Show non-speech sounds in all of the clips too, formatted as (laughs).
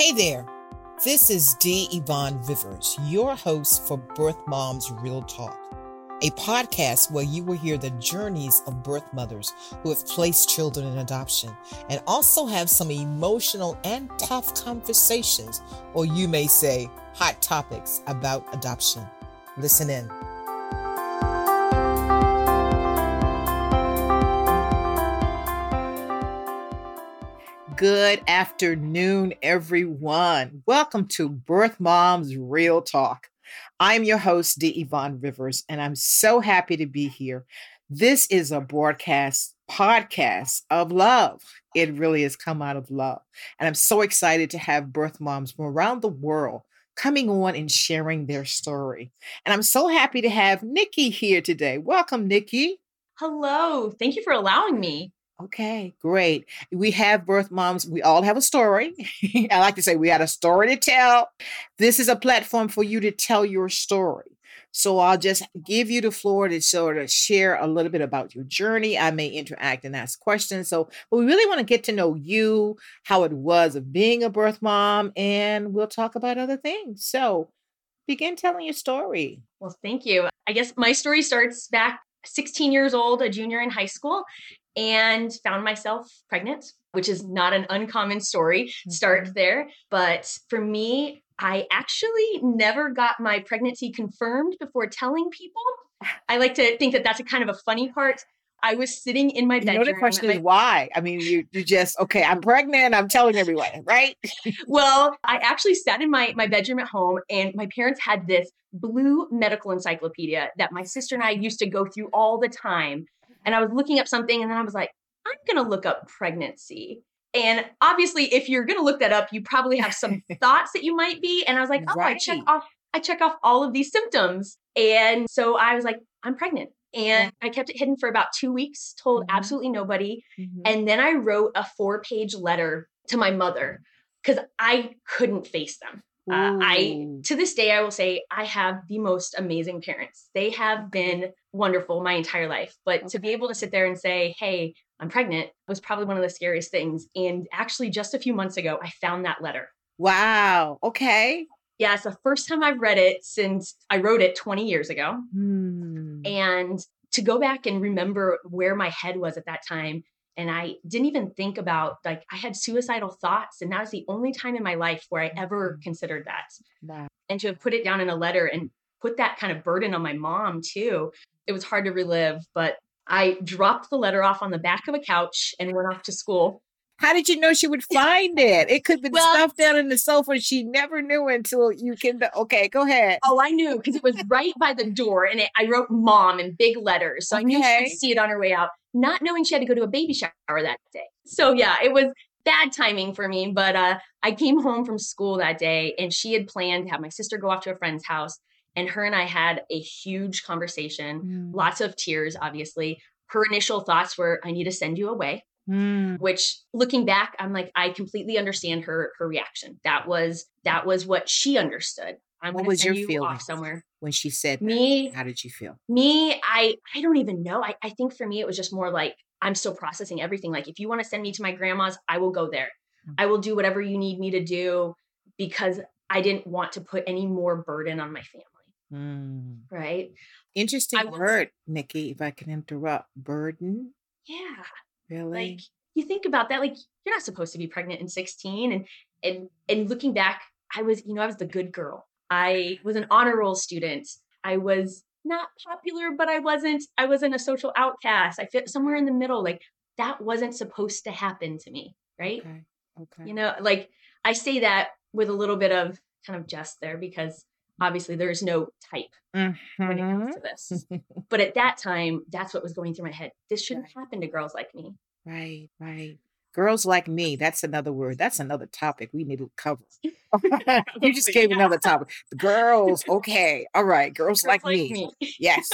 Hey there. This is D. Yvonne Rivers, your host for Birth Moms Real Talk, a podcast where you will hear the journeys of birth mothers who have placed children in adoption and also have some emotional and tough conversations, or you may say hot topics about adoption. Listen in. Good afternoon, everyone. Welcome to Birth Moms Real Talk. I'm your host, D. Yvonne Rivers, and I'm so happy to be here. This is a broadcast podcast of love. It really has come out of love. And I'm so excited to have birth moms from around the world coming on and sharing their story. And I'm so happy to have Nikki here today. Welcome, Nikki. Hello. Thank you for allowing me. Okay, great. We have birth moms. We all have a story. (laughs) I like to say we had a story to tell. This is a platform for you to tell your story. So I'll just give you the floor to sort of share a little bit about your journey. I may interact and ask questions. So, but we really want to get to know you, how it was of being a birth mom, and we'll talk about other things. So, begin telling your story. Well, thank you. I guess my story starts back 16 years old, a junior in high school, and found myself pregnant, which is not an uncommon story. Start Mm-hmm. there. But for me, I actually never got my pregnancy confirmed before telling people. I like to think that that's a kind of a funny part. I was sitting in my You bedroom. know the question at is why? I mean, you you just okay. I'm pregnant. I'm telling everyone, right? (laughs) well, I actually sat in my, my bedroom at home, and my parents had this blue medical encyclopedia that my sister and I used to go through all the time. And I was looking up something, and then I was like, I'm going to look up pregnancy. And obviously, if you're going to look that up, you probably have some (laughs) thoughts that you might be. And I was like, oh, I check off, I check off all of these symptoms. And so I was like, I'm pregnant. And I kept it hidden for about two weeks, told Mhm. absolutely nobody. Mhm. And then I wrote a four page letter to my mother because I couldn't face them. Uh, I, to this day, I will say I have the most amazing parents. They have been wonderful my entire life. But to be able to sit there and say, hey, I'm pregnant was probably one of the scariest things. And actually, just a few months ago, I found that letter. Wow. Okay. Yeah, it's the first time I've read it since I wrote it 20 years ago. Hmm. And to go back and remember where my head was at that time. And I didn't even think about, like, I had suicidal thoughts. And that was the only time in my life where I ever mm. considered that. Wow. And to have put it down in a letter and put that kind of burden on my mom, too, it was hard to relive. But I dropped the letter off on the back of a couch and went off to school. How did you know she would find it? It could be Well- stuffed down in the sofa. She never knew until you can. Okay, go ahead. Oh, I knew because it was right by the door and it, I wrote mom in big letters. So I knew she Okay. would see it on her way out, not knowing she had to go to a baby shower that day. So yeah, it was bad timing for me. But uh, I came home from school that day and she had planned to have my sister go off to a friend's house. And her and I had a huge conversation, Mm. lots of tears, obviously. Her initial thoughts were, I need to send you away Mm. which looking back i'm like i completely understand her her reaction that was that was what she understood i'm What was your you feeling? off somewhere When she said that, me how did you feel? me i i don't even know I, I think for me it was just more like i'm still processing everything like if you want to send me to my grandma's i will go there Mm. i will do whatever you need me to do because i didn't want to put any more burden on my family Mm. right Interesting I was- word, Nikki. If I can interrupt, burden. yeah Really? like you think about that like you're not supposed to be pregnant in 16 and and and looking back i was you know i was the good girl i was an honor roll student i was not popular but i wasn't i wasn't a social outcast i fit somewhere in the middle like that wasn't supposed to happen to me right okay. Okay. you know like i say that with a little bit of kind of jest there because obviously there's no type when it comes to this mm-hmm. (laughs) but at that time that's what was going through my head this shouldn't Right. happen to girls like me Right, right. Girls like me. That's another word. That's another topic we need to cover. (laughs) (laughs) you just gave another topic. The girls, okay. All right. (laughs) Girls, Girls like, me. Yes.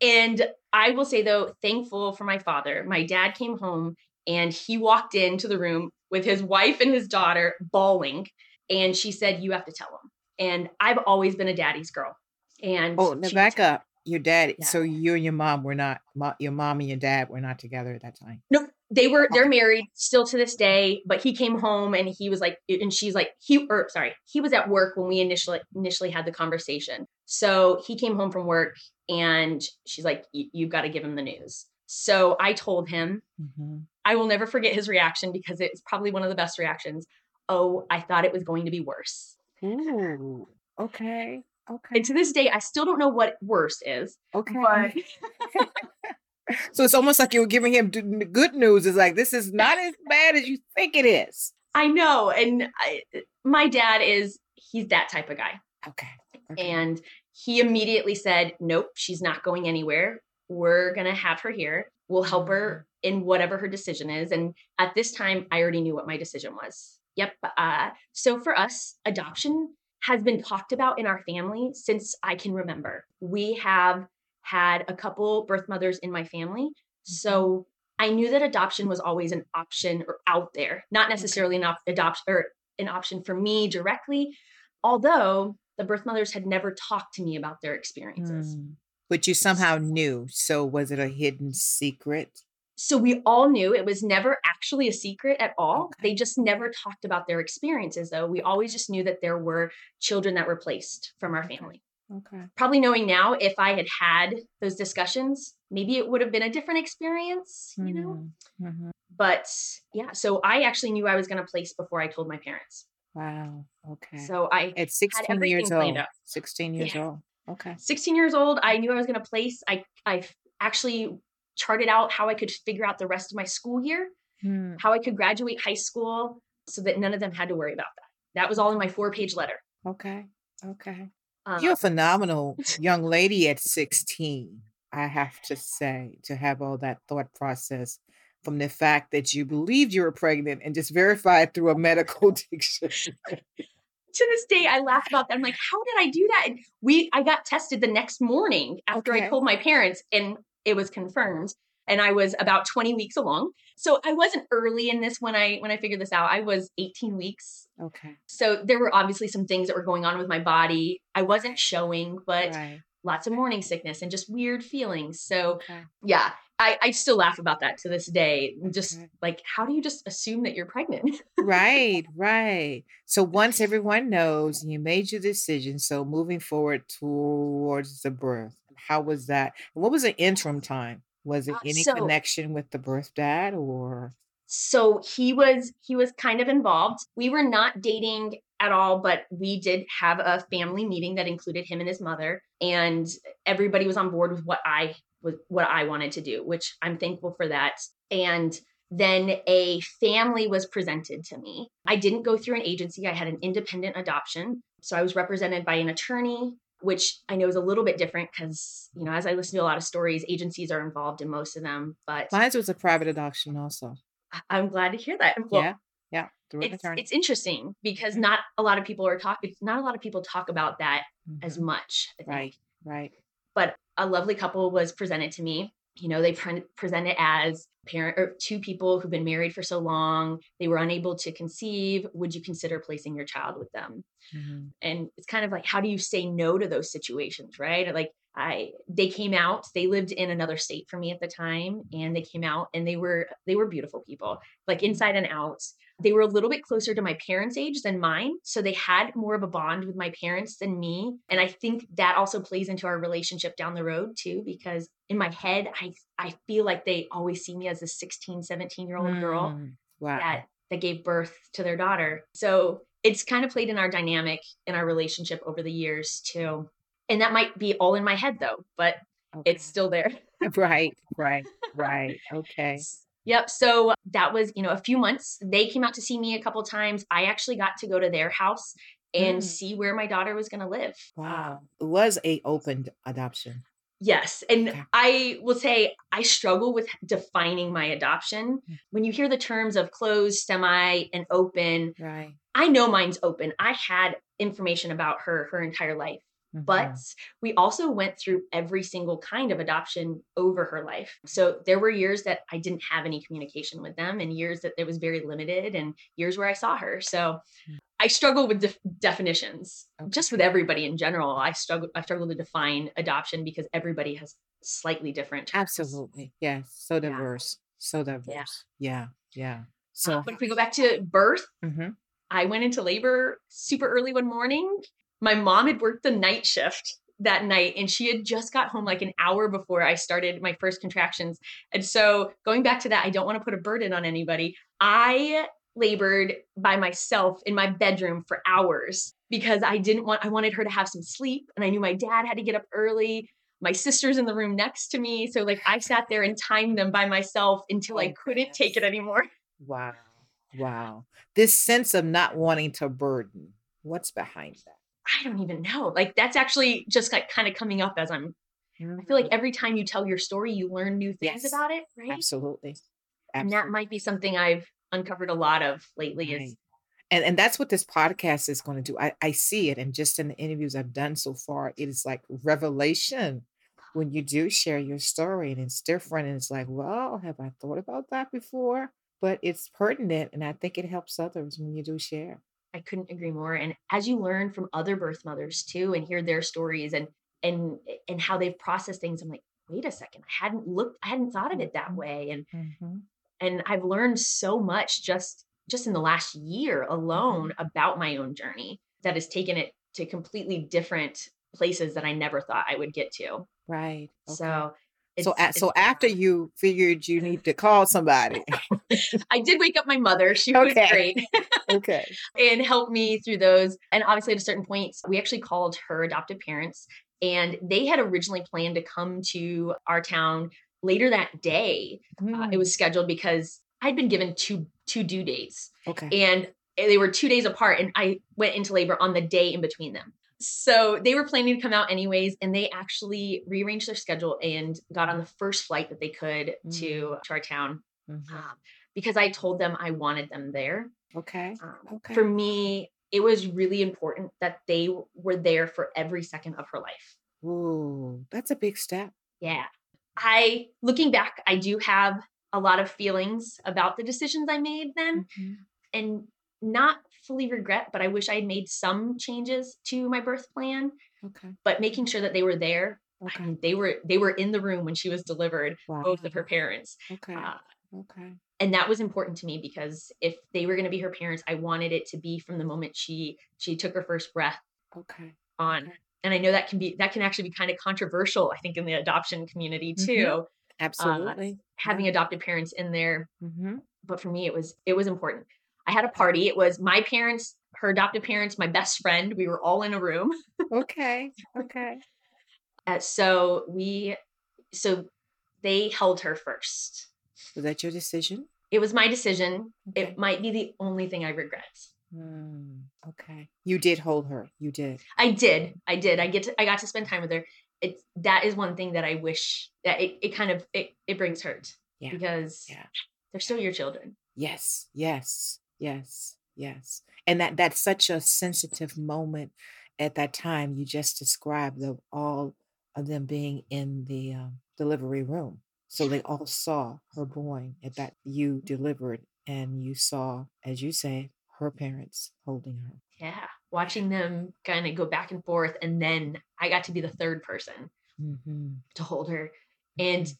And I will say though, thankful for my father. My dad came home and he walked into the room with his wife and his daughter bawling. And she said, You have to tell him. And I've always been a daddy's girl. And oh, now back up. Your dad. Yeah. So you and your mom were not. Your mom and your dad were not together at that time. Nope. They were they're married still to this day but he came home and he was like and she's like he or sorry he was at work when we initially initially had the conversation. So he came home from work and she's like you've got to give him the news. So i told him mm-hmm. i will never forget his reaction because it's probably one of the best reactions. Oh i thought it was going to be worse. Ooh, okay okay. And to this day i still don't know what worse is okay. but (laughs) so it's almost like you were giving him good news. It's like this is not as bad as you think it is. I know, and I, my dad is he's that type of guy. Okay. okay. And he immediately said, "Nope, she's not going anywhere. We're gonna have her here. We'll help her in whatever her decision is." And at this time, I already knew what my decision was. Yep. Uh, so for us, adoption has been talked about in our family since I can remember. We have had a couple birth mothers in my family. Mm-hmm. So I knew that adoption was always an option or out there, not necessarily an op- adoption or an option for me directly, although the birth mothers had never talked to me about their experiences. Mm. But you somehow knew. So was it a hidden secret? So we all knew it was never actually a secret at all. Okay. They just never talked about their experiences, though. We always just knew that there were children that were placed from our family. Okay. Probably knowing now if I had had those discussions, maybe it would have been a different experience, you mm-hmm. know? Mm-hmm. But yeah, so I actually knew I was going to place before I told my parents. Wow. Okay. So I at 16 years old. 16 years yeah. old. Okay. 16 years old, I knew I was going to place. I I actually charted out how I could figure out the rest of my school year, hmm. how I could graduate high school so that none of them had to worry about that. That was all in my four-page letter. Okay. Okay. Um, You're a phenomenal (laughs) young lady at 16, I have to say, to have all that thought process from the fact that you believed you were pregnant and just verified through a medical (laughs) dictionary. to this day, I laugh about that. I'm like, how did I do that? And we, I got tested the next morning after okay. I told my parents, and it was confirmed. And I was about 20 weeks along. So I wasn't early in this when I when I figured this out. I was 18 weeks Okay. So there were obviously some things that were going on with my body. I wasn't showing, but right. lots of morning sickness and just weird feelings. So okay. yeah, I, I still laugh about that to this day. Just okay. like, how do you just assume that you're pregnant? right, (laughs) right. So once everyone knows you made your decision, so moving forward towards the birth, how was that? What was the interim time? Was it uh, any uh, so, connection with the birth dad or? so he was he was kind of involved. We were not dating at all but we did have a family meeting that included him and his mother and everybody was on board with what i was what i wanted to do which i'm thankful for that. And then a family was presented to me. I didn't go through an agency. I had an independent adoption. So i was represented by an attorney which I know is a little bit different because, you know, as I listen to a lot of stories, agencies are involved in most of them. But mine was a private adoption also. I'm glad to hear that. (laughs) Well, yeah. Yeah. It's, it's interesting because not a lot of people are talking, not a lot of people talk about that mm-hmm. as much. Right. Right. But a lovely couple was presented to me. You know, they pre- present it as parent or two people who've been married for so long, they were unable to conceive. Would you consider placing your child with them? Mm-hmm. And it's kind of like, how do you say no to those situations, right? Like, I they came out. They lived in another state for me at the time, and they came out, and they were they were beautiful people, like inside and out. They were a little bit closer to my parents' age than mine, so they had more of a bond with my parents than me, and I think that also plays into our relationship down the road too. Because in my head, I I feel like they always see me as a 16, 17 year old mm, girl wow. that that gave birth to their daughter. So it's kind of played in our dynamic in our relationship over the years too and that might be all in my head though but okay. it's still there (laughs) right right right (laughs) okay Yep. So that was, you know, a few months. They came out to see me a couple times. I actually got to go to their house and mm. see where my daughter was going to live. Wow. It was a open adoption. Yes. And okay. I will say I struggle with defining my adoption. Mm. When you hear the terms of closed, semi, and open, right. I know mine's open. I had information about her her entire life. Mm-hmm. But we also went through every single kind of adoption over her life. So there were years that I didn't have any communication with them, and years that it was very limited, and years where I saw her. So mm. I struggle with def- definitions, okay. just with everybody in general. I struggle. I struggle to define adoption because everybody has slightly different. Absolutely, yes, so diverse. So diverse. Yeah. Yeah. So, Uh, but if we go back to birth, Mhm. I went into labor super early one morning. My mom had worked the night shift that night and she had just got home like an hour before I started my first contractions. And so, going back to that, I don't want to put a burden on anybody. I labored by myself in my bedroom for hours because I didn't want I wanted her to have some sleep and I knew my dad had to get up early. My sister's in the room next to me, so like I sat there and timed them by myself until I Oh, couldn't take it anymore. (laughs) wow. Wow. This sense of not wanting to burden. What's behind that? I don't even know. Like that's actually just like kind of coming up as I'm I feel like mm-hmm. every time you tell your story, you learn new things Yes. about it, right? Absolutely. And that might be something I've uncovered a lot of lately is And and that's what this podcast is going to do. I, I see it. And just in the interviews I've done so far, it is like revelation when you do share your story and it's different. And it's like, well, have I thought about that before? But it's pertinent. And I think it helps others when you do share. I couldn't agree more. And as you learn from other birth mothers too and hear their stories and and and how they've processed things, I'm like, wait a second, I hadn't looked, I hadn't thought of it that way. And Mhm. and I've learned so much just just in the last year alone about my own journey that has taken it to completely different places that I never thought I would get to. Right. Okay. So so, it's- so it's- after you figured you need to call somebody. (laughs) I did wake up my mother. She was great (laughs) okay. (laughs) and helped me through those. And obviously, at a certain point, we actually called her adoptive parents, and they had originally planned to come to our town later that day. Uh, Mm, it was scheduled because I'd been given two two due dates, okay. and they were two days apart, and I went into labor on the day in between them. So they were planning to come out anyways, and they actually rearranged their schedule and got on the first flight that they could to, to our town Mhm. um, because I told them I wanted them there. Okay. Um, Okay. For me, it was really important that they were there for every second of her life. Ooh, that's a big step. Yeah. I, looking back, I do have a lot of feelings about the decisions I made then Mhm. and not fully regret, but I wish I had made some changes to my birth plan, Okay. but making sure that they were there. I mean, they were they were in the room when she was delivered, both of her parents. Okay. Uh, Okay. and that was important to me because if they were going to be her parents i wanted it to be from the moment she she took her first breath Okay. on Okay. and i know that can be that can actually be kind of controversial i think in the adoption community too Absolutely. having adopted parents in there Mm-hmm. but for me it was it was important i had a party it was my parents her adopted parents my best friend we were all in a room Okay. (laughs) Okay. Uh, so we so they held her first Was that your decision? it was my decision Okay. it might be the only thing i regret Mm, okay. You did hold her. You did. I did. I did. I get to, I got to spend time with her. It that is one thing that I wish that it, it kind of it, it brings hurt Yeah. because Yeah. they're still your children. Yes. Yes. Yes. Yes. And that that's such a sensitive moment at that time you just described of all of them being in the um, delivery room. So they all saw her born at that you delivered and you saw, as you say, her parents holding her. Yeah. Watching them kind of go back and forth and then I got to be the third person Mm-hmm. to hold her. And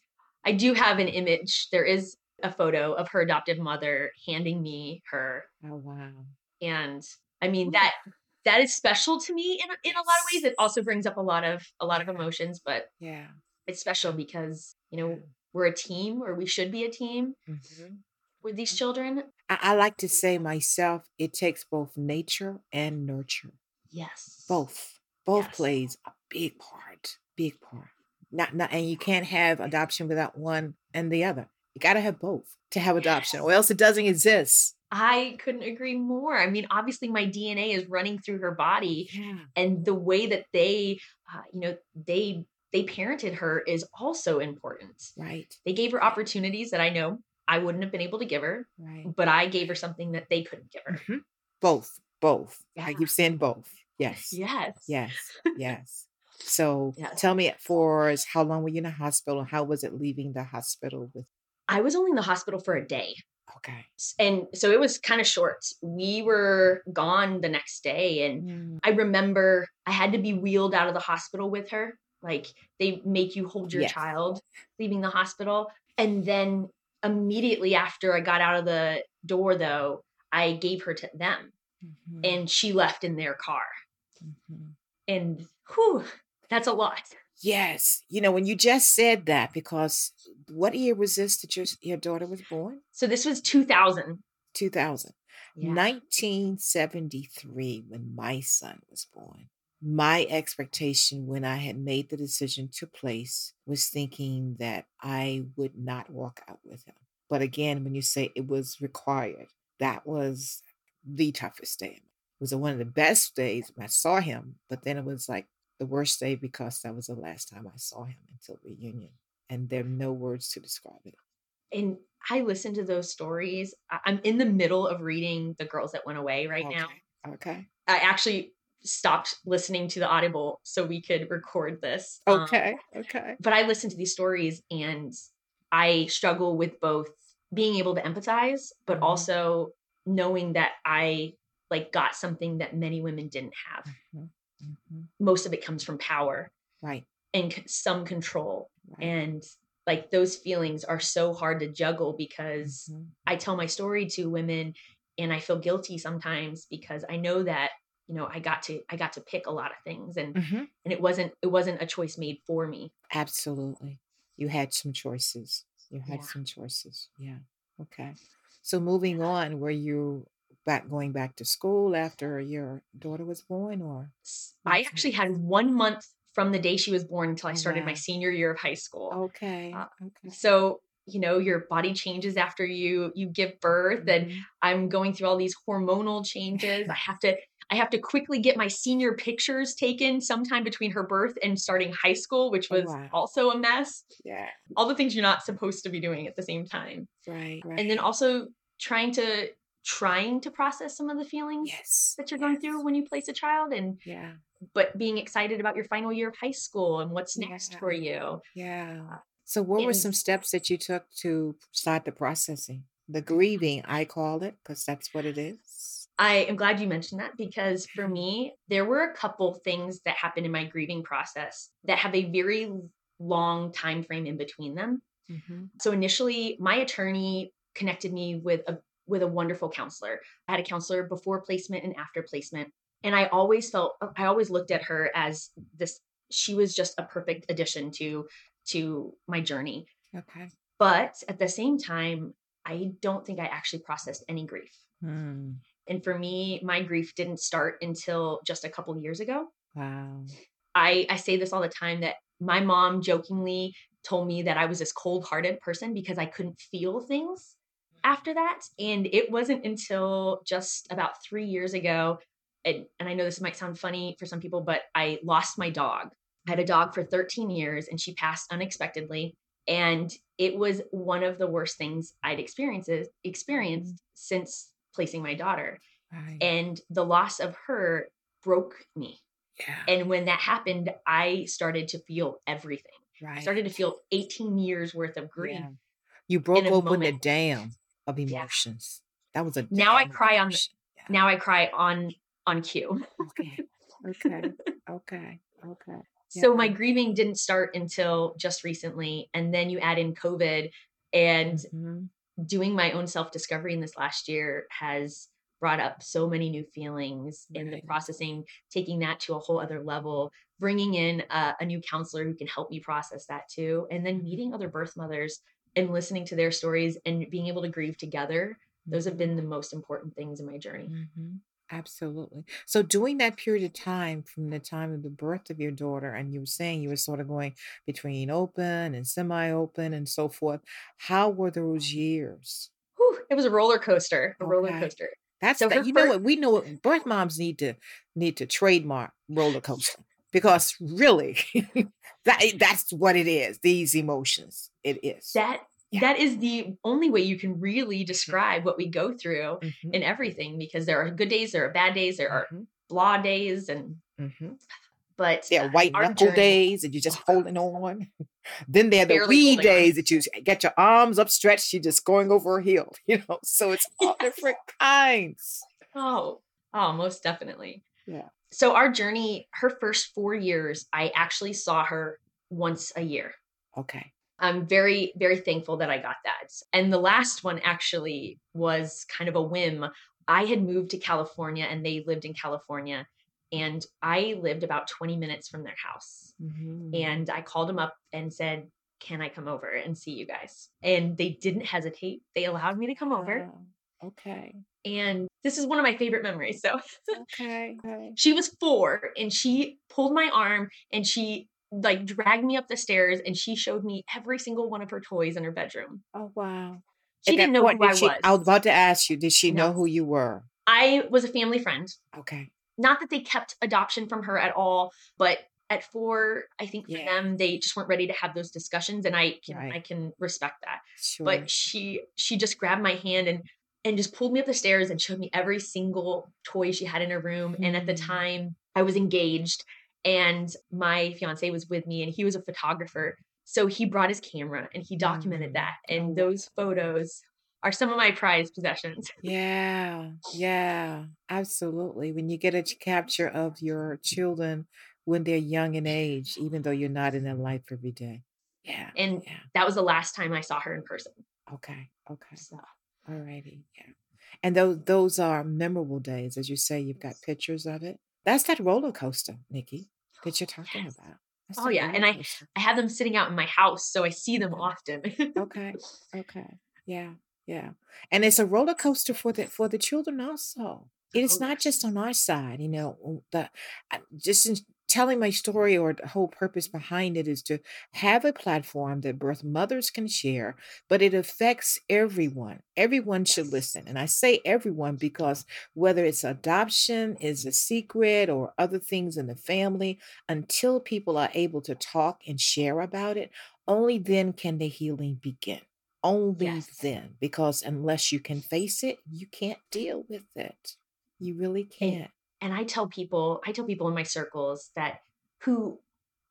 I do have an image. There is a photo of her adoptive mother handing me her Oh wow. and I mean that that is special to me in in a lot of ways. It also brings up a lot of a lot of emotions, but Yeah. it's special because you know we're a team or we should be a team Mhm. with these children I, I like to say myself, it takes both nature and nurture. yes Both. Both Yes. plays a big part. Big part. Not not and you can't have adoption without one and the other. You gotta have both to have adoption, or else it doesn't exist. i couldn't agree more i mean obviously my dna is running through her body Yeah. and the way that they uh, you know they they parented her is also important Right. they gave her opportunities that i know i wouldn't have been able to give her Right. but i gave her something that they couldn't give her Mhm. Both. Both. I Yeah. keep saying both. Yes. yes Yes. (laughs) Yes. So Yes. tell me for how long were you in the hospital? How was it leaving the hospital with i was only in the hospital for a day okay. And so it was kind of short we were gone the next day and Mm, I remember I had to be wheeled out of the hospital with her. Like they make you hold your Yes. child leaving the hospital. And then immediately after I got out of the door, though, I gave her to them Mhm, and she left in their car. mhm. And whew, that's a lot. Yes, you know when you just said that because what year was this that your your daughter was born? So this was 2000. Two thousand. Yeah. 1973 when my son was born. My expectation when I had made the decision to place was thinking that I would not walk out with him. But again, when you say it was required, that was the toughest day. It was one of the best days when I saw him, but then it was like the worst day because that was the last time I saw him until reunion. And there are no words to describe it. And I listen to those stories. I'm in the middle of reading The Girls That Went Away right now. Okay. Okay. I actually stopped listening to the Audible so we could record this. Um, Okay. Okay. but I listen to these stories and I struggle with both being able to empathize, but Mhm. also knowing that I like got something that many women didn't have. Mhm, mhm. Most of it comes from power Right. and c- some control. right. And like those feelings are so hard to juggle because Mhm. I tell my story to women and I feel guilty sometimes because I know that you know I got to I got to pick a lot of things and Mhm. and it wasn't it wasn't a choice made for me. Absolutely. You had some choices. You had Yeah. some choices. Yeah. Okay. So moving on, were you back going back to school after your daughter was born or? I actually had one month from the day she was born until I Oh, started my senior year of high school. Okay. Uh, Okay. So you know your body changes after you you give birth and Mhm. i'm going through all these hormonal changes i have to i have to quickly get my senior pictures taken sometime between her birth and starting high school which Oh, was wow. also a mess Yeah. all the things you're not supposed to be doing at the same time Right. Right. and then also trying to trying to process some of the feelings yes. that you're going through when you place a child and Yeah. but being excited about your final year of high school and what's next for you Yeah. So what were some steps that you took to start the processing? The grieving, I call it, because that's what it is. I am glad you mentioned that because for (laughs) me, there were a couple things that happened in my grieving process that have a very long time frame in between them. Mm-hmm. So initially, my attorney connected me with a with a wonderful counselor. I had a counselor before placement and after placement, and I always felt I always looked at her as this she was just a perfect addition to to my journey. Okay. But at the same time, I don't think I actually processed any grief. Hmm. And for me, my grief didn't start until just a couple years ago. Wow. I, I say this all the time that my mom jokingly told me that I was this cold hearted person because I couldn't feel things after that. And it wasn't until just about three years ago. And, and I know this might sound funny for some people, but I lost my dog. I had a dog for 13 years and she passed unexpectedly. And it was one of the worst things I'd experienced, experienced since placing my daughter. Right. And the loss of her broke me. yeah. And when that happened, I started to feel everything. right. I started to feel 18 years worth of grief. Yeah. You broke open the dam of emotions. That was a Now I cry on the- Yeah. Now I cry on on cue. Okay. (laughs) Okay. okay. Okay. So my grieving didn't start until just recently. And then you add in COVID and Mhm. doing my own self-discovery in this last year has brought up so many new feelings in the processing, taking that to a whole other level, bringing in a, a new counselor who can help me process that too, and then meeting other birth mothers and listening to their stories and being able to grieve together. Those have been the most important things in my journey. hmm Absolutely. So during that period of time, from the time of the birth of your daughter, and you were saying you were sort of going between open and semi-open and so forth, how were those years? Whew, it was a roller coaster, a roller coaster. That's So you know what we know what birth moms need to need to trademark roller coaster because really (laughs) that that's what it is. These emotions, it is. That Yeah. that is the only way you can really describe what we go through Mhm, in everything because there are good days, there are bad days, there are mhm, blah days, and mhm. but uh, white knuckle journey- days and you're just holding on. (laughs) then there are the wee holding on. days that you get your arms upstretched, you're just going over a hill, (laughs) you know. So it's all Yes. different kinds. Oh, oh, most definitely. Yeah. So our journey, her first four years, I actually saw her once a year. Okay. I'm very, very thankful that I got that. And the last one actually was kind of a whim. I had moved to California and they lived in California. And I lived about 20 minutes from their house. Mhm. And I called them up and said, Can I come over and see you guys? And they didn't hesitate. They allowed me to come over. Okay. And this is one of my favorite memories. So (laughs) Okay. okay. she was four and she pulled my arm and she like dragged me up the stairs and she showed me every single one of her toys in her bedroom. Oh wow. She At didn't know point, who I she- was. I was about to ask you, did she know who you were? I was a family friend. Okay. Not that they kept adoption from her at all, but at four, I think for Yeah. them they just weren't ready to have those discussions, and I can Right. I can respect that. Sure. But she she just grabbed my hand and and just pulled me up the stairs and showed me every single toy she had in her room. And at the Hmm. time, I was engaged, and my fiance was with me, and he was a photographer. So he brought his camera and he documented Mm. that. Oh, And those photos are some of my prized possessions. (laughs) Yeah, yeah, absolutely. When you get a capture of your children when they're young in age, even though you're not in their life every day. Yeah, And yeah. that was the last time I saw her in person. Okay, okay. So All righty. Yeah. And those those are memorable days, as you say, you've got pictures of it. That's that roller coaster, Nikki, that you're oh, talking Yes. about. That's Oh that yeah, roller and I coaster. I have them sitting out in my house, so I see them Okay. often. Okay. (laughs) Okay. Yeah. Yeah. And it's a roller coaster for the for the children also. It's Oh not just on our side, you know, the I- just in telling my story or the whole purpose behind it is to have a platform that birth mothers can share, but it affects everyone. Everyone should listen. And I say everyone because whether it's adoption is a secret or other things in the family, until people are able to talk and share about it, only then can the healing begin. Only Yes. then, because unless you can face it, you can't deal with it. You really can't. And I tell people, I tell people in my circles that who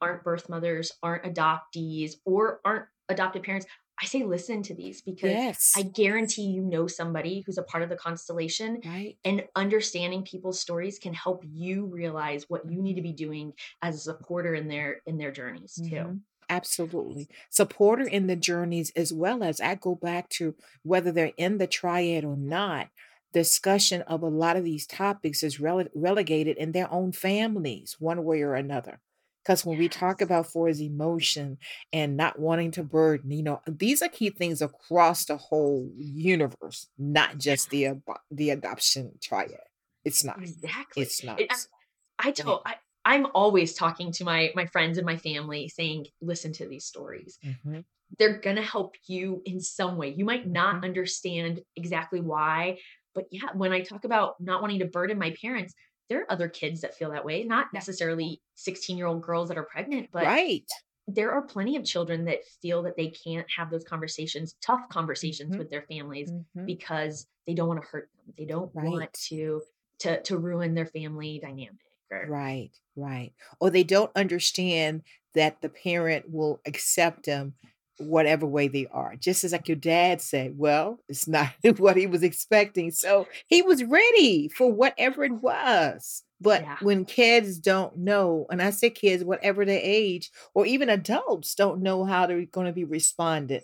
aren't birth mothers, aren't adoptees, or aren't adopted parents, I say listen to these because Yes. I guarantee you know somebody who's a part of the constellation Right. and understanding people's stories can help you realize what you need to be doing as a supporter in their in their journeys too. Mhm. Absolutely. Supporter in the journeys, as well as I go back to whether they're in the triad or not, discussion of a lot of these topics is rele- relegated in their own families, one way or another. Because when we talk about for his emotion and not wanting to burden, you know, these are key things across the whole universe, not just the abo- the adoption triad. It's not. Exactly. It's not. It- I, tell I, I'm always talking to my my friends and my family saying, listen to these stories. Mhm. They're gonna help you in some way. You might not Mhm. understand exactly why, but yeah, when I talk about not wanting to burden my parents, there are other kids that feel that way, not necessarily 16 year old girls that are pregnant, but Right. there are plenty of children that feel that they can't have those conversations, tough conversations Mhm. with their families Mhm. because they don't want to hurt them. They don't want to to to ruin their family dynamic. Or Right, right. Or they don't understand that the parent will accept them whatever way they are. Just as like your dad said, well, it's not (laughs) what he was expecting. So he was ready for whatever it was. But yeah. when kids don't know, and I say kids, whatever their age, or even adults don't know how they're going to be responded,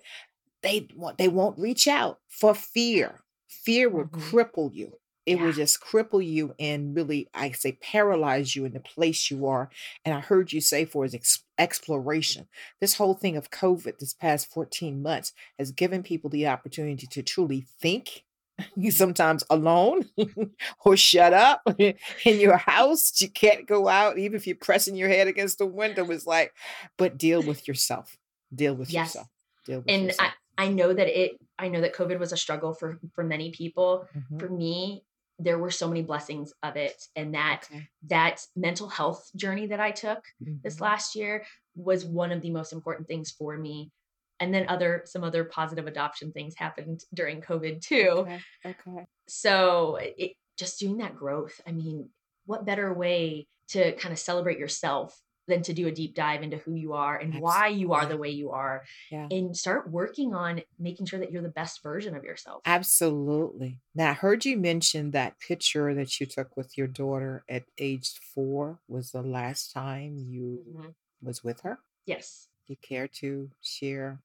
they want they won't reach out for fear. Fear will Mhm. cripple you. It will just cripple you and really, I say, paralyze you in the place you are. And I heard you say for his ex- exploration. This whole thing of COVID, this past 14 months, has given people the opportunity to truly think. (laughs) You sometimes alone (laughs) or shut up (laughs) in your house. You can't go out, even if you're pressing your head against the window. It's like, but deal with yourself. Deal with Yes. yourself. Deal with And I, yourself. I know that it I know that COVID was a struggle for for many people. Mhm. For me, there were so many blessings of it. And that Okay. that mental health journey that I took this Mhm. last year was one of the most important things for me. And then other some other positive adoption things happened during COVID too. Okay. Okay. So it just doing that growth. I mean, what better way to kind of celebrate yourself than to do a deep dive into who you are and why you are the way you are Yeah. and start working on making sure that you're the best version of yourself. Absolutely. Now, I heard you mention that picture that you took with your daughter at age four was the last time you Mhm. was with her. Yes. You care to share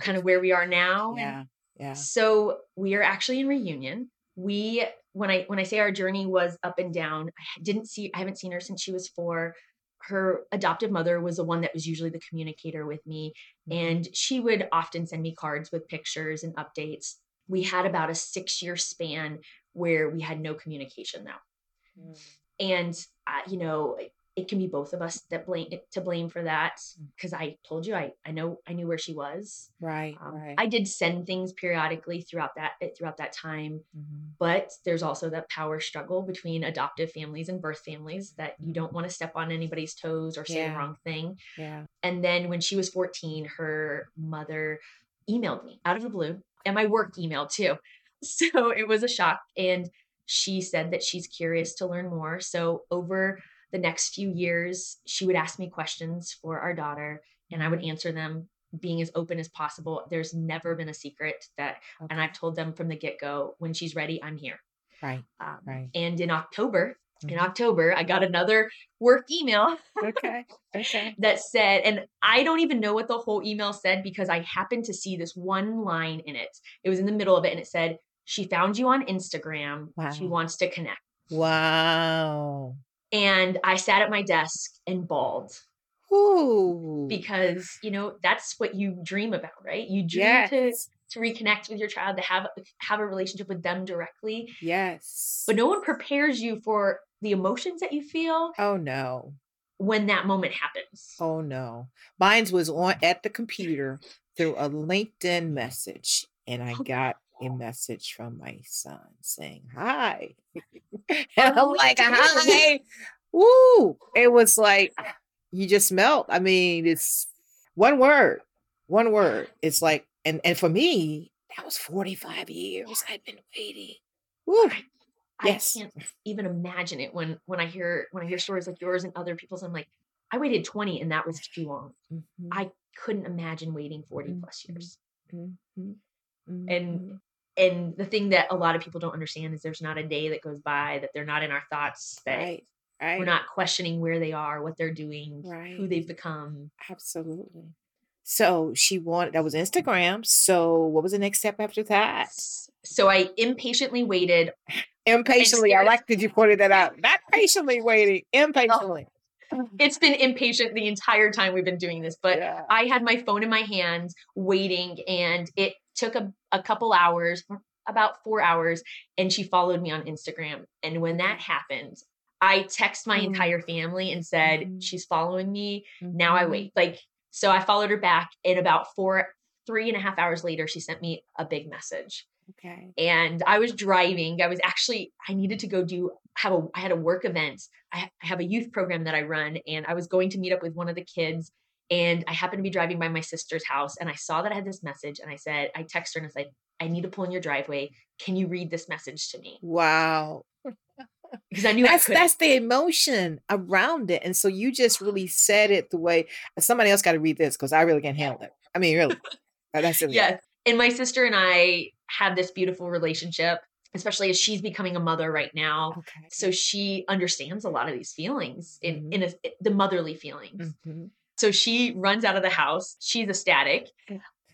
kind of where we are now. Yeah. Yeah. So we are actually in reunion. We when I when I say our journey was up and down, I didn't see I haven't seen her since she was 4. Her adoptive mother was the one that was usually the communicator with me Mm-hmm. and she would often send me cards with pictures and updates. We had about a 6-year span where we had no communication though. Mm. And uh, you know, it can be both of us that blame to blame for that Mm. because I told you I I know I knew where she was. Right. Um, right. I did send things periodically throughout that eh, throughout that time, Mhm. but there's also that power struggle between adoptive families and birth families that you don't want to step on anybody's toes or say Yeah. the wrong thing. Yeah. And then when she was 14, her mother emailed me out of the blue and my work email too. (laughs) So it was a shock. And she said that she's curious to learn more. So over the next few years, she would ask me questions for our daughter and I would answer them being as open as possible. There's never been a secret that, and I've told them from the get go, when she's ready, I'm here. Right. Um, Right. And in October, in Mhm. October, I got another work email (laughs) Okay. Okay. that said, and I don't even know what the whole email said because I happened to see this one line in it. It was in the middle of it and it said, She found you on Instagram. She wants to connect. Wow. And I sat at my desk and bawled Ooh. because, you know, that's what you dream about, right? You dream to, to reconnect with your child, to have have a relationship with them directly. Yes. But no one prepares you for the emotions that you feel oh no. when that moment happens. Oh no. Mine's was on at the computer through a LinkedIn message, and I oh. got a message from my son saying hi. (laughs) and I'm Oh, like, (laughs) hi. Woo. It was like you just melt. I mean, it's one word. One word. It's like, and and for me, that was 45 years I've been waiting. Woo. Yes. I can't even imagine it when when I hear when I hear stories like yours and other people's. I'm like, I waited 20 and that was too long. Mhm, I couldn't imagine waiting 40 plus Mhm. years. mhm, And mhm. And the thing that a lot of people don't understand is there's not a day that goes by that they're not in our thoughts that right. Right. we're not questioning where they are, what they're doing, right. who they've become. Absolutely. So she wanted that was Instagram. So what was the next step after that? So I impatiently waited. Impatiently. I like that you pointed that out. Not patiently waiting, impatiently. (laughs) It's been impatient the entire time we've been doing this, but yeah. I had my phone in my hand waiting and it took a, a couple hours, about four hours, and she followed me on Instagram. And when that happened, I text my Mm. entire family and said, Mhm. She's following me. Now I Mhm. wait. Like, so I followed her back, and about four, three and a half hours later, she sent me a big message. Okay. And I was driving. I was actually, I needed to go do, have a, I had a work event. I I have a youth program that I run, and I was going to meet up with one of the kids. And I happened to be driving by my sister's house, and I saw that I had this message, and I said, I texted her and I said, I need to pull in your driveway. Can you read this message to me? Wow. (laughs) Because I knew That's couldn't. that's the emotion around it. And so you just really said it the way somebody else got to read this because I really can't handle it. I mean, really. (laughs) Uh, That's it. Yes. And my sister and I have this beautiful relationship, especially as she's becoming a mother right now. Okay. So she understands a lot of these feelings in, Mhm. in a, the motherly feelings. Mhm. So she runs out of the house. She's ecstatic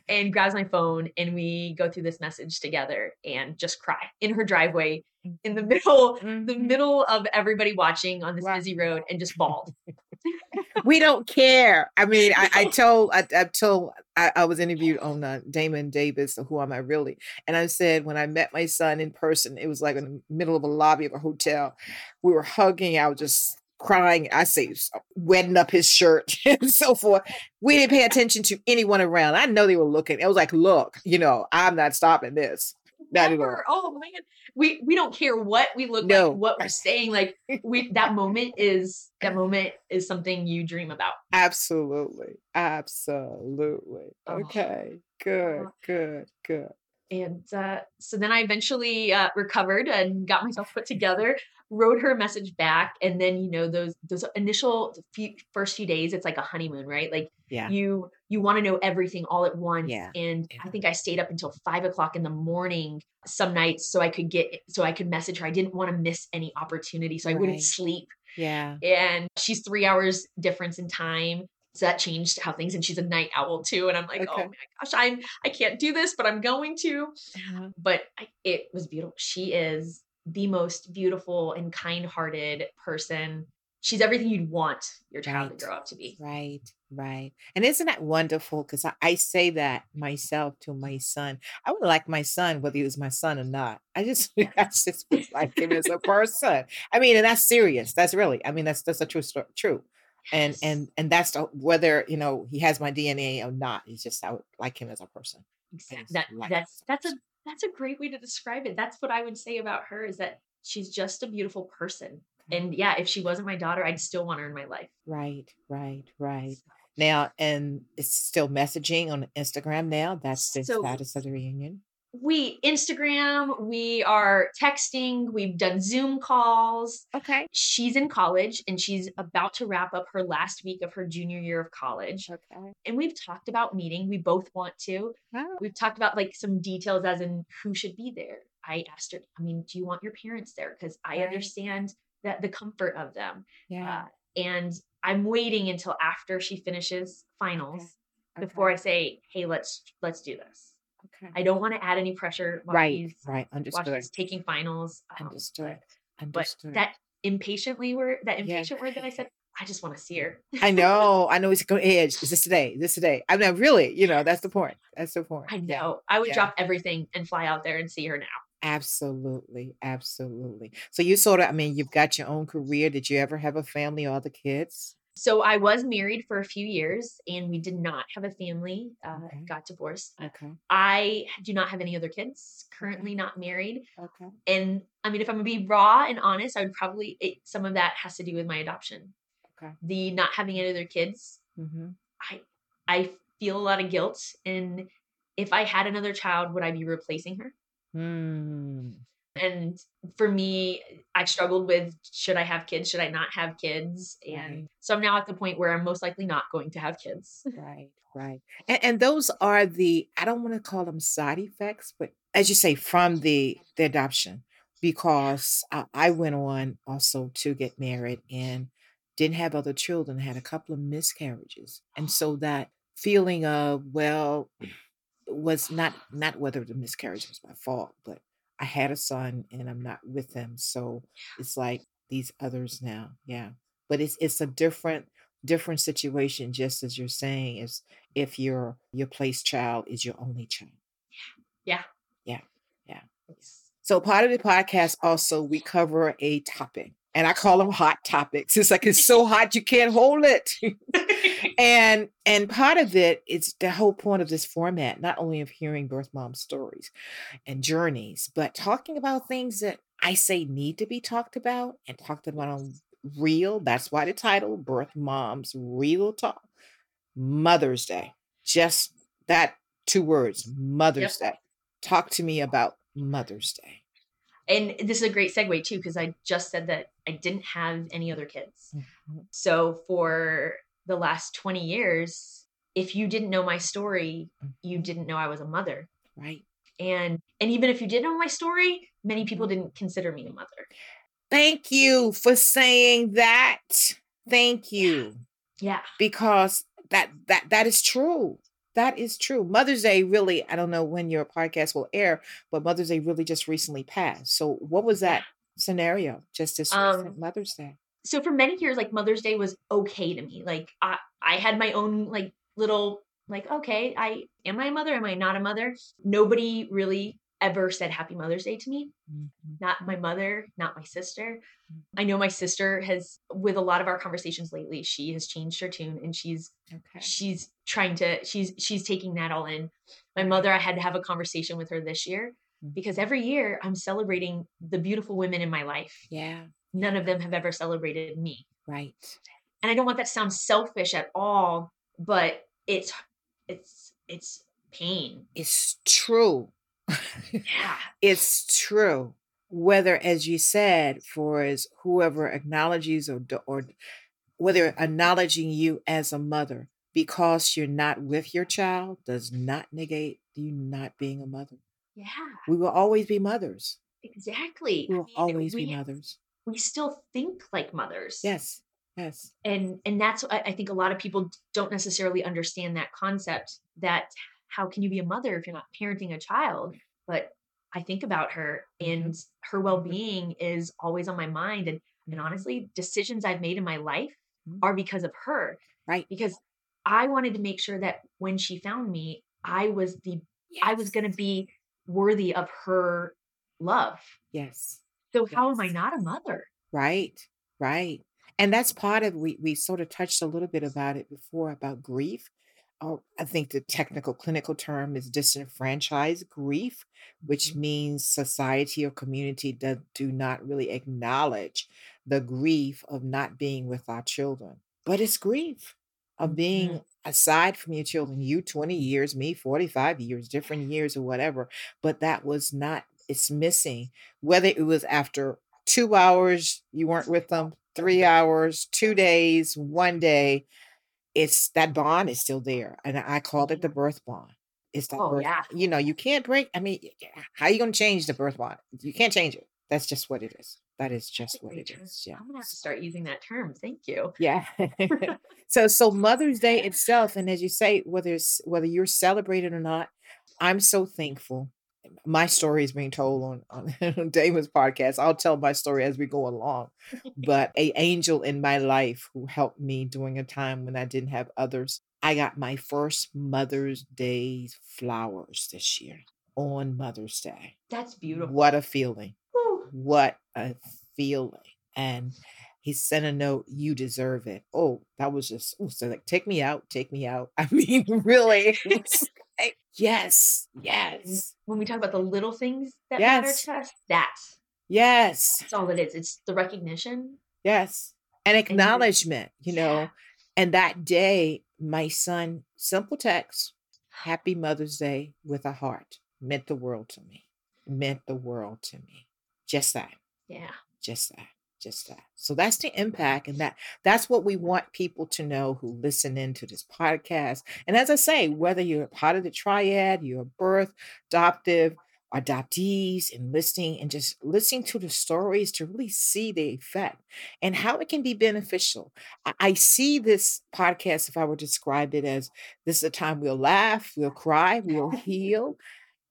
and grabs my phone and we go through this message together and just cry in her driveway in the middle the Mhm. middle of everybody watching on this Wow. busy road and just bawled. (laughs) we don't care. I mean, I, I (laughs) told, I, I told, I, I was interviewed on uh, Damon Davis, Who Am I Really? And I said, when I met my son in person, it was like in the middle of a lobby of a hotel. We were hugging. I was just crying. I say, wetting up his shirt (laughs) and so forth. We didn't pay attention to anyone around. I know they were looking. It was like, look, you know, I'm not stopping this. Not at all. Oh man. We we don't care what we look No. like, what we're saying. Like we that moment is that moment is something you dream about. Absolutely. Absolutely. Oh. Okay. Good, good, good. And uh, so then I eventually uh, recovered and got myself put together, wrote her a message back, and then you know those those initial few, first few days, it's like a honeymoon, right? Like Yeah. you you want to know everything all at once. Yeah, And yeah. I think I stayed up until five o'clock in the morning some nights so I could get so I could message her. I didn't want to miss any opportunity, so I Right. wouldn't sleep. Yeah. And she's three hours difference in time. So that changed how things, and she's a night owl too. And I'm like, oh my gosh, I'm I can't do this, but I'm going to. Uh-huh. But I, it was beautiful. She is the most beautiful and kind-hearted person. She's everything you'd want your child Right. to grow up to be. Right, right. And isn't that wonderful? Because I, I say that myself to my son. I would like my son, whether he was my son or not. I just, (laughs) I just would like him as a person. I mean, and that's serious. That's really, I mean, that's that's a true story. True. And and and that's the, whether you know he has my DNA or not. It's just I would like him as a person. Exact- just That like that's that's a that's a great way to describe it. That's what I would say about her is that she's just a beautiful person. And yeah, if she wasn't my daughter, I'd still want her in my life. Right, right, right. Now, and it's still messaging on Instagram now. That's the So- status of the reunion. We Instagram, we are texting, we've done Zoom calls. Okay. She's in college and she's about to wrap up her last week of her junior year of college. Okay. And we've talked about meeting. We both want to. Oh, We've talked about like some details as in who should be there. I asked her, I mean, do you want your parents there? Because I Right. understand that the comfort of them. yeah. Uh, and I'm waiting until after she finishes finals before okay, I say, "Hey, let's let's do this." I don't want to add any pressure while right, she's right. while Understood. she's taking finals. um, Understood. but that impatiently word, that Yeah. impatient word that I said, I just want to see her. I know. I know. It's going edge. Is this today? Is this today? I mean, really. You know, that's the point. That's the point. I Yeah. know. I would yeah. drop everything and fly out there and see her now. Absolutely. Absolutely. So you sort of. I mean, you've got your own career. Did you ever have a family or other kids? So I was married for a few years and we did not have a family, uh, Okay. got divorced. Okay. I do not have any other kids, currently not married. Okay. And I mean, if I'm gonna be raw and honest, I would probably, it, some of that has to do with my adoption. Okay. The not having any other kids, Mm-hmm. I, I feel a lot of guilt. And if I had another child, would I be replacing her? Mm. And for me, I've struggled with should I have kids? Should I not have kids? And Right. so I'm now at the point where I'm most likely not going to have kids. (laughs) Right, right. And, and those are the, I don't want to call them side effects, but as you say, from the, the adoption, because I, I went on also to get married and didn't have other children, had a couple of miscarriages. And oh. so that feeling of, well, was not, not whether the miscarriage was my fault, but I had a son and I'm not with him. So it's like these others now. Yeah. But it's, it's a different, different situation, just as you're saying, is if your your place child is your only child. Yeah. Yeah. Yeah. Yes. So part of the podcast also we cover a topic, and I call them hot topics. It's like it's (laughs) so hot you can't hold it. (laughs) and and part of it is the whole point of this format, not only of hearing birth mom stories and journeys, but talking about things that I say need to be talked about and talked about on real. That's why the title, Birth Moms Real Talk. Mother's Day. Just that two words, Mother's Day. Talk to me about Mother's Day. and this is a great segue too, because I just said that I didn't have any other kids. Mhm. So for the last 20 years, if you didn't know my story, you didn't know I was a mother. Right. And and even if you did know my story, many people didn't consider me a mother. Thank you for saying that. Thank you. Yeah. Because that that that is true. That is true. Mother's Day really, I don't know when your podcast will air, but Mother's Day really just recently passed. So what was that scenario? Just this Um, Mother's Day. So for many years, like Mother's Day was okay to me. Like I I had my own like little like, okay, I am I a mother? Am I not a mother? Nobody really ever said happy Mother's Day to me. Mhm. not my mother, not my sister. Mhm. I know my sister has with a lot of our conversations lately, she has changed her tune and she's Okay. she's trying to she's she's taking that all in. My mother, I had to have a conversation with her this year Mhm. because every year I'm celebrating the beautiful women in my life. Yeah. None of them have ever celebrated me. Right. And I don't want that to sound selfish at all, but it's it's it's pain. It's true. Yeah. (laughs) it's true. Whether, as you said, for as whoever acknowledges or or whether acknowledging you as a mother because you're not with your child does not negate you not being a mother. Yeah. We will always be mothers. Exactly. We I will mean, always we, be mothers. We still think like mothers. Yes. Yes. and and that's I, I think a lot of people don't necessarily understand that concept that how can you be a mother if you're not parenting a child but i think about her Mhm. and her well-being is always on my mind and and honestly decisions i've made in my life Mhm. are because of her Right. because i wanted to make sure that when she found me i was the i was going to be worthy of her love Yes. So how am i not a mother Right. Right. And that's part of we we sort of touched a little bit about it before about grief. Oh, I think the technical clinical term is disenfranchised grief, which Mhm. means society or community do, do not really acknowledge the grief of not being with our children. But it's grief of being aside from your children, you 20 years, me 45 years, different years or whatever. But that was not, it's missing. Whether it was after two hours, you weren't with them, three hours, two days, one day, it's that bond is still there. And I called it the Mhm. birth bond. It's that oh birth, yeah you know, you can't break. I mean, how are you going to change the birth bond? You can't change it. That's just what it is. That is just what it is. Yeah. i'm gonna have to start using that term thank you Yeah. (laughs) (laughs) so so Mother's Day (laughs) itself, and as you say, whether it's whether you're celebrated or not, I'm so thankful. My story is being told on on (laughs) Damon's podcast. I'll tell my story as we go along. But a angel in my life who helped me during a time when I didn't have others. I got my first Mother's Day flowers this year on Mother's Day. That's beautiful. What a feeling. Whew. What a feeling. And he sent a note, you deserve it. Oh, that was just ooh, so like take me out, take me out. (laughs) I mean, really. it was like, yes, yes, When we talk about the little things that Yes. matter to us, that's yes, that's all it is. It's the recognition. yes. And acknowledgement, you know. Yeah. And that day, my son, simple text, Happy Mother's Day with a heart, meant the world to me. Meant the world to me. Just that. Yeah. just that just that. So that's the impact and that that's what we want people to know who listen into this podcast. And as i say whether you're part of the triad you're a birth adoptive adoptees and listening and just listening to the stories to really see the effect and how it can be beneficial. I, I see this podcast if i were to describe it as this is a time we'll laugh we'll cry we'll (laughs) heal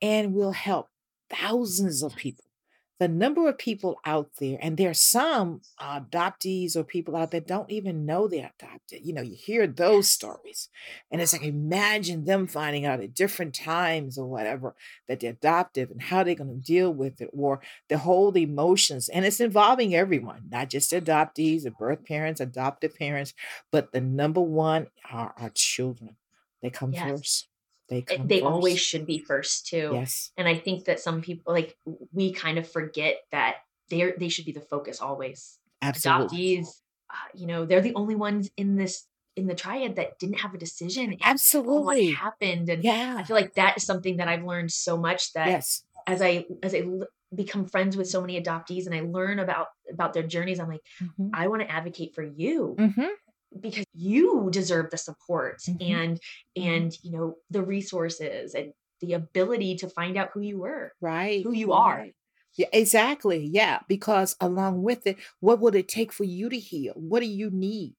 and we'll help thousands of people the number of people out there, and there are some uh, adoptees or people out there don't even know they're adopted. You know, you hear those stories, and it's like imagine them finding out at different times or whatever that they're adoptive and how they're going to deal with it, or the whole emotions. And it's involving everyone, not just adoptees, the birth parents, adoptive parents, but the number one are our children. They come Yes. first. They come they first. always should be first too. Yes. And I think that some people like we kind of forget that they're they should be the focus always. Absolutely. Adoptees, uh, you know, they're the only ones in this in the triad that didn't have a decision in what Absolutely. happened. And Yeah. I feel like that is something that I've learned so much that Yes. as I as I l- become friends with so many adoptees and I learn about about their journeys, I'm like, Mhm. I want to advocate for you Mhm. Because you deserve the support Mhm. and and you know the resources and the ability to find out who you were, Right. who you are. right. Yeah, exactly. Yeah. Because along with it, what would it take for you to heal? What do you need?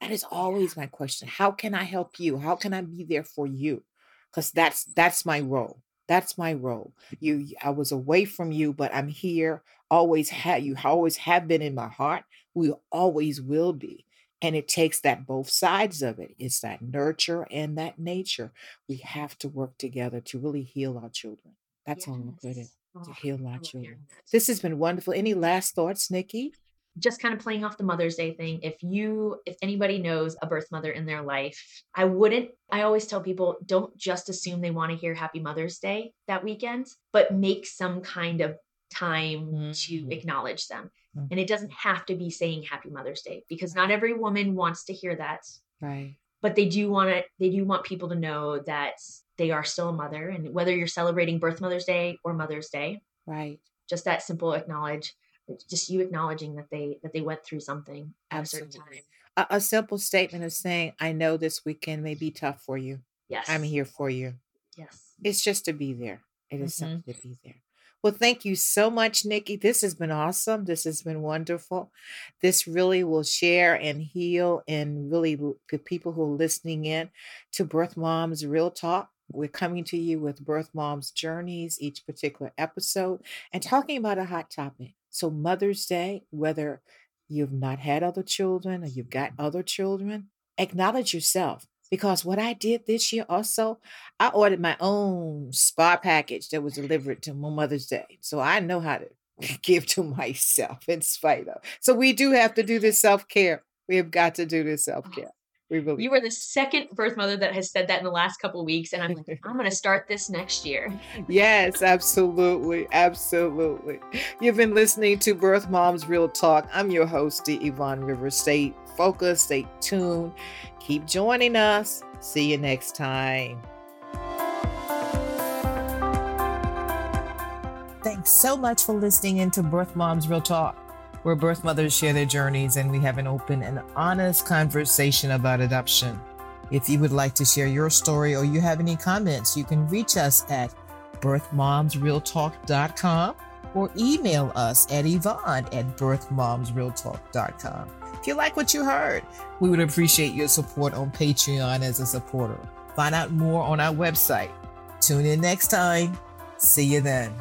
That is always my question. How can I help you? How can I be there for you? Because that's that's my role. That's my role. You I was away from you, but I'm here. Always had you always have been in my heart. We always will be. And it takes that both sides of it. It's that nurture and that nature. We have to work together to really heal our children. That's all I'll put it. Yes. To Oh, heal our children. This has been wonderful. Any last thoughts, Nikki? just kind of playing off the Mother's Day thing. If you, if anybody knows a birth mother in their life, I wouldn't, I always tell people don't just assume they want to hear Happy Mother's Day that weekend, but make some kind of time to Mhm. acknowledge them. Mhm. And it doesn't have to be saying Happy Mother's Day because not every woman wants to hear that. Right. But they do want to, they do want people to know that they are still a mother. And whether you're celebrating Birth Mother's Day or Mother's Day, Right. just that simple acknowledge just you acknowledging that they that they went through something at a certain Absolutely. time A, a simple statement of saying, I know this weekend may be tough for you. yes I'm here for you. yes It's just to be there. It is Mhm. simply to be there. Well, thank you so much, Nikki. This has been awesome. This has been wonderful. This really will share and heal and really the people who are listening in to Birth Moms Real Talk. We're coming to you with Birth Moms Journeys, each particular episode, and talking about a hot topic. So, Mother's Day, whether you've not had other children or you've got other children, acknowledge yourself. Because what I did this year also, I ordered my own spa package that was delivered to my Mother's Day. So I know how to (laughs) give to myself in spite of. So we do have to do this self care. We have got to do this self care. We really. You were the second birth mother that has said that in the last couple weeks, and I'm like, (laughs) I'm going to start this next year. yes, absolutely, absolutely. You've been listening to Birth Moms Real Talk. I'm your host, D. Yvonne Rivers. Stay focused, stay tuned, keep joining us. See you next time. Thanks so much for listening into Birth Moms Real Talk where birth mothers share their journeys and we have an open and honest conversation about adoption. If you would like to share your story or you have any comments, you can reach us at birthmomsrealtalk.com or email us at Yvonne at birthmomsrealtalk.com. If you like what you heard, we would appreciate your support on Patreon as a supporter. Find out more on our website. Tune in next time. See you then.